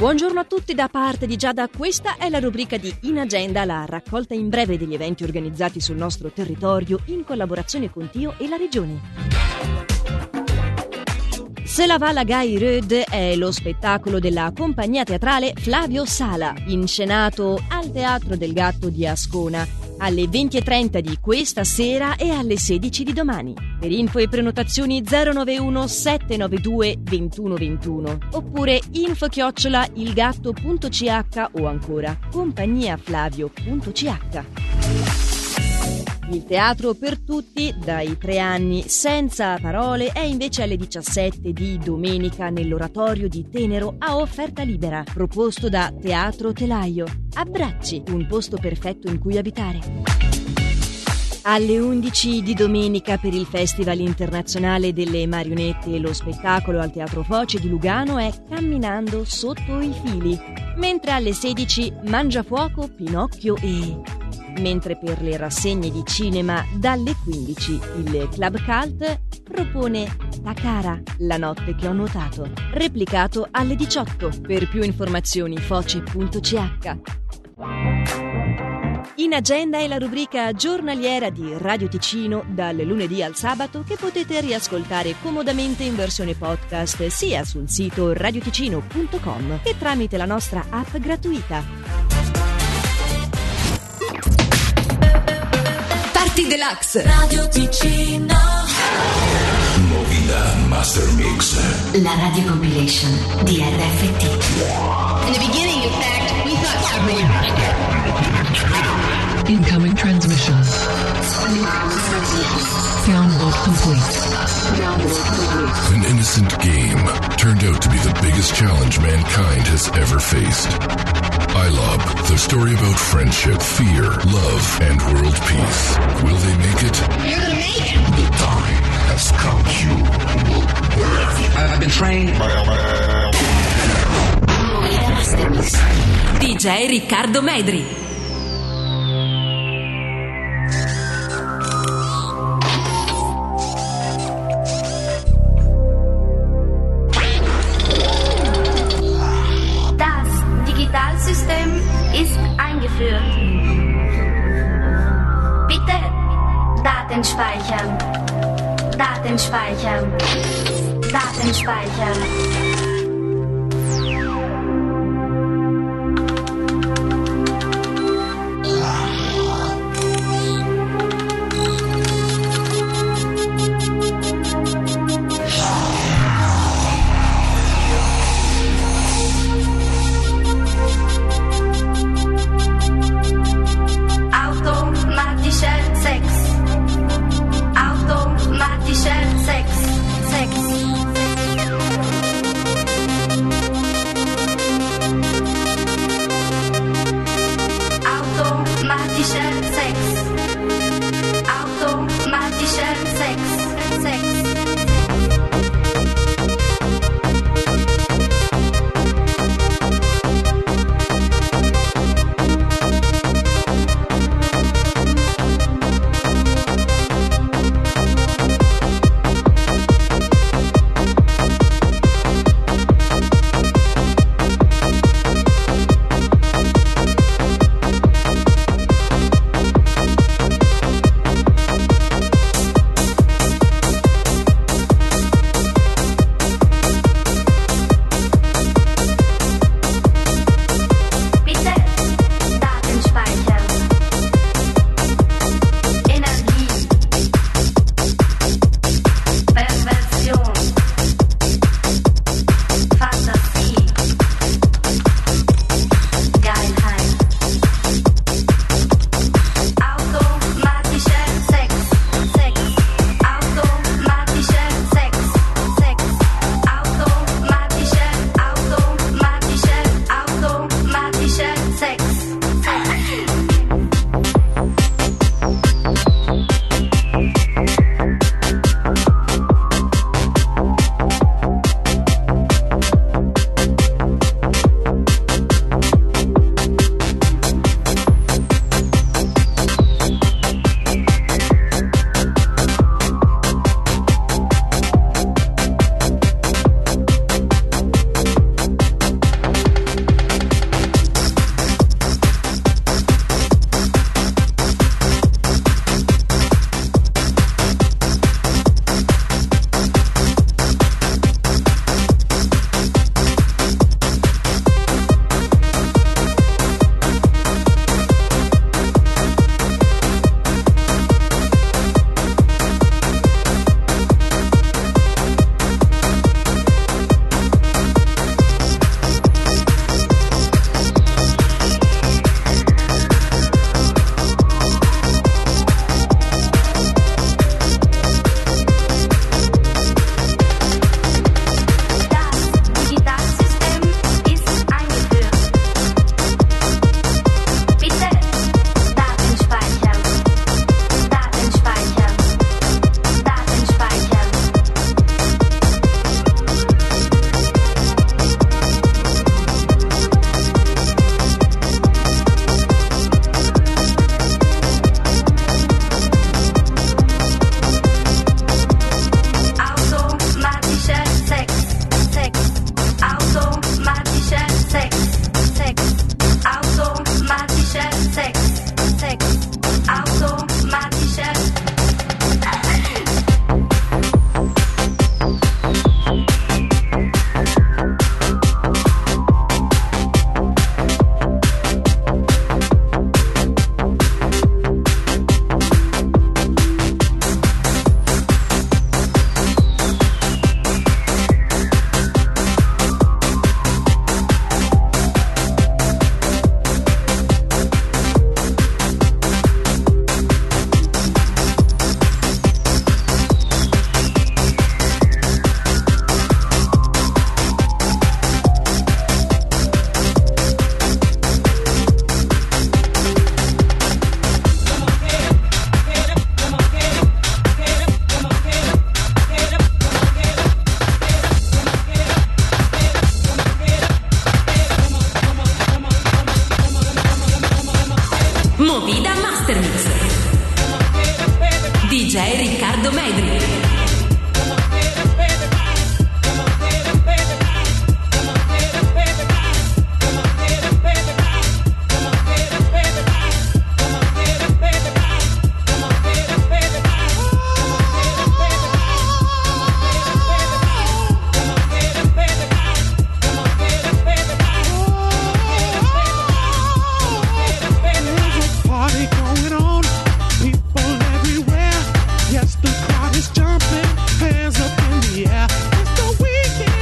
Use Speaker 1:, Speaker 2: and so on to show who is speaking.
Speaker 1: Buongiorno a tutti da parte di Giada, questa è la rubrica di In Agenda, la raccolta in breve degli eventi organizzati sul nostro territorio in collaborazione con Tio e la Regione. Se la va la Gai Röd è lo spettacolo della compagnia teatrale Flavio Sala, inscenato al Teatro del Gatto di Ascona alle 20.30 di questa sera e alle 16 di domani. Per info e prenotazioni 091 792 2121 oppure info chiocciola ilgatto.ch o ancora compagniaflavio.ch. Il teatro per tutti dai tre anni senza parole è invece alle 17 di domenica nell'oratorio di Tenero a offerta libera, proposto da Teatro Telaio. Abbracci, un posto perfetto in cui abitare. Alle 11 di domenica per il Festival internazionale delle marionette lo spettacolo al Teatro Foce di Lugano è Camminando sotto i fili, mentre alle 16 Mangiafuoco, Pinocchio e mentre per le rassegne di cinema dalle 15 il Club Cult propone Takara, la notte che ho nuotato, replicato alle 18. Per più informazioni foce.ch. In agenda è la rubrica giornaliera di Radio Ticino dal lunedì al sabato che potete riascoltare comodamente in versione podcast sia sul sito radioticino.com che tramite la nostra app gratuita.
Speaker 2: Deluxe. Radio Ticino.
Speaker 3: Movida Master Mix.
Speaker 2: La radio compilation di RFT. In the beginning, in fact.
Speaker 4: Incoming transmission. Download complete.
Speaker 3: An innocent game turned out to be the biggest challenge mankind has ever faced. iLob, the story about friendship, fear, love, and world peace. Will they make it?
Speaker 2: You're gonna make it.
Speaker 3: The time has come. You will
Speaker 5: I've been trained.
Speaker 2: DJ Riccardo Medri.
Speaker 6: Das Digitalsystem ist eingeführt. Daten speichern. Daten speichern.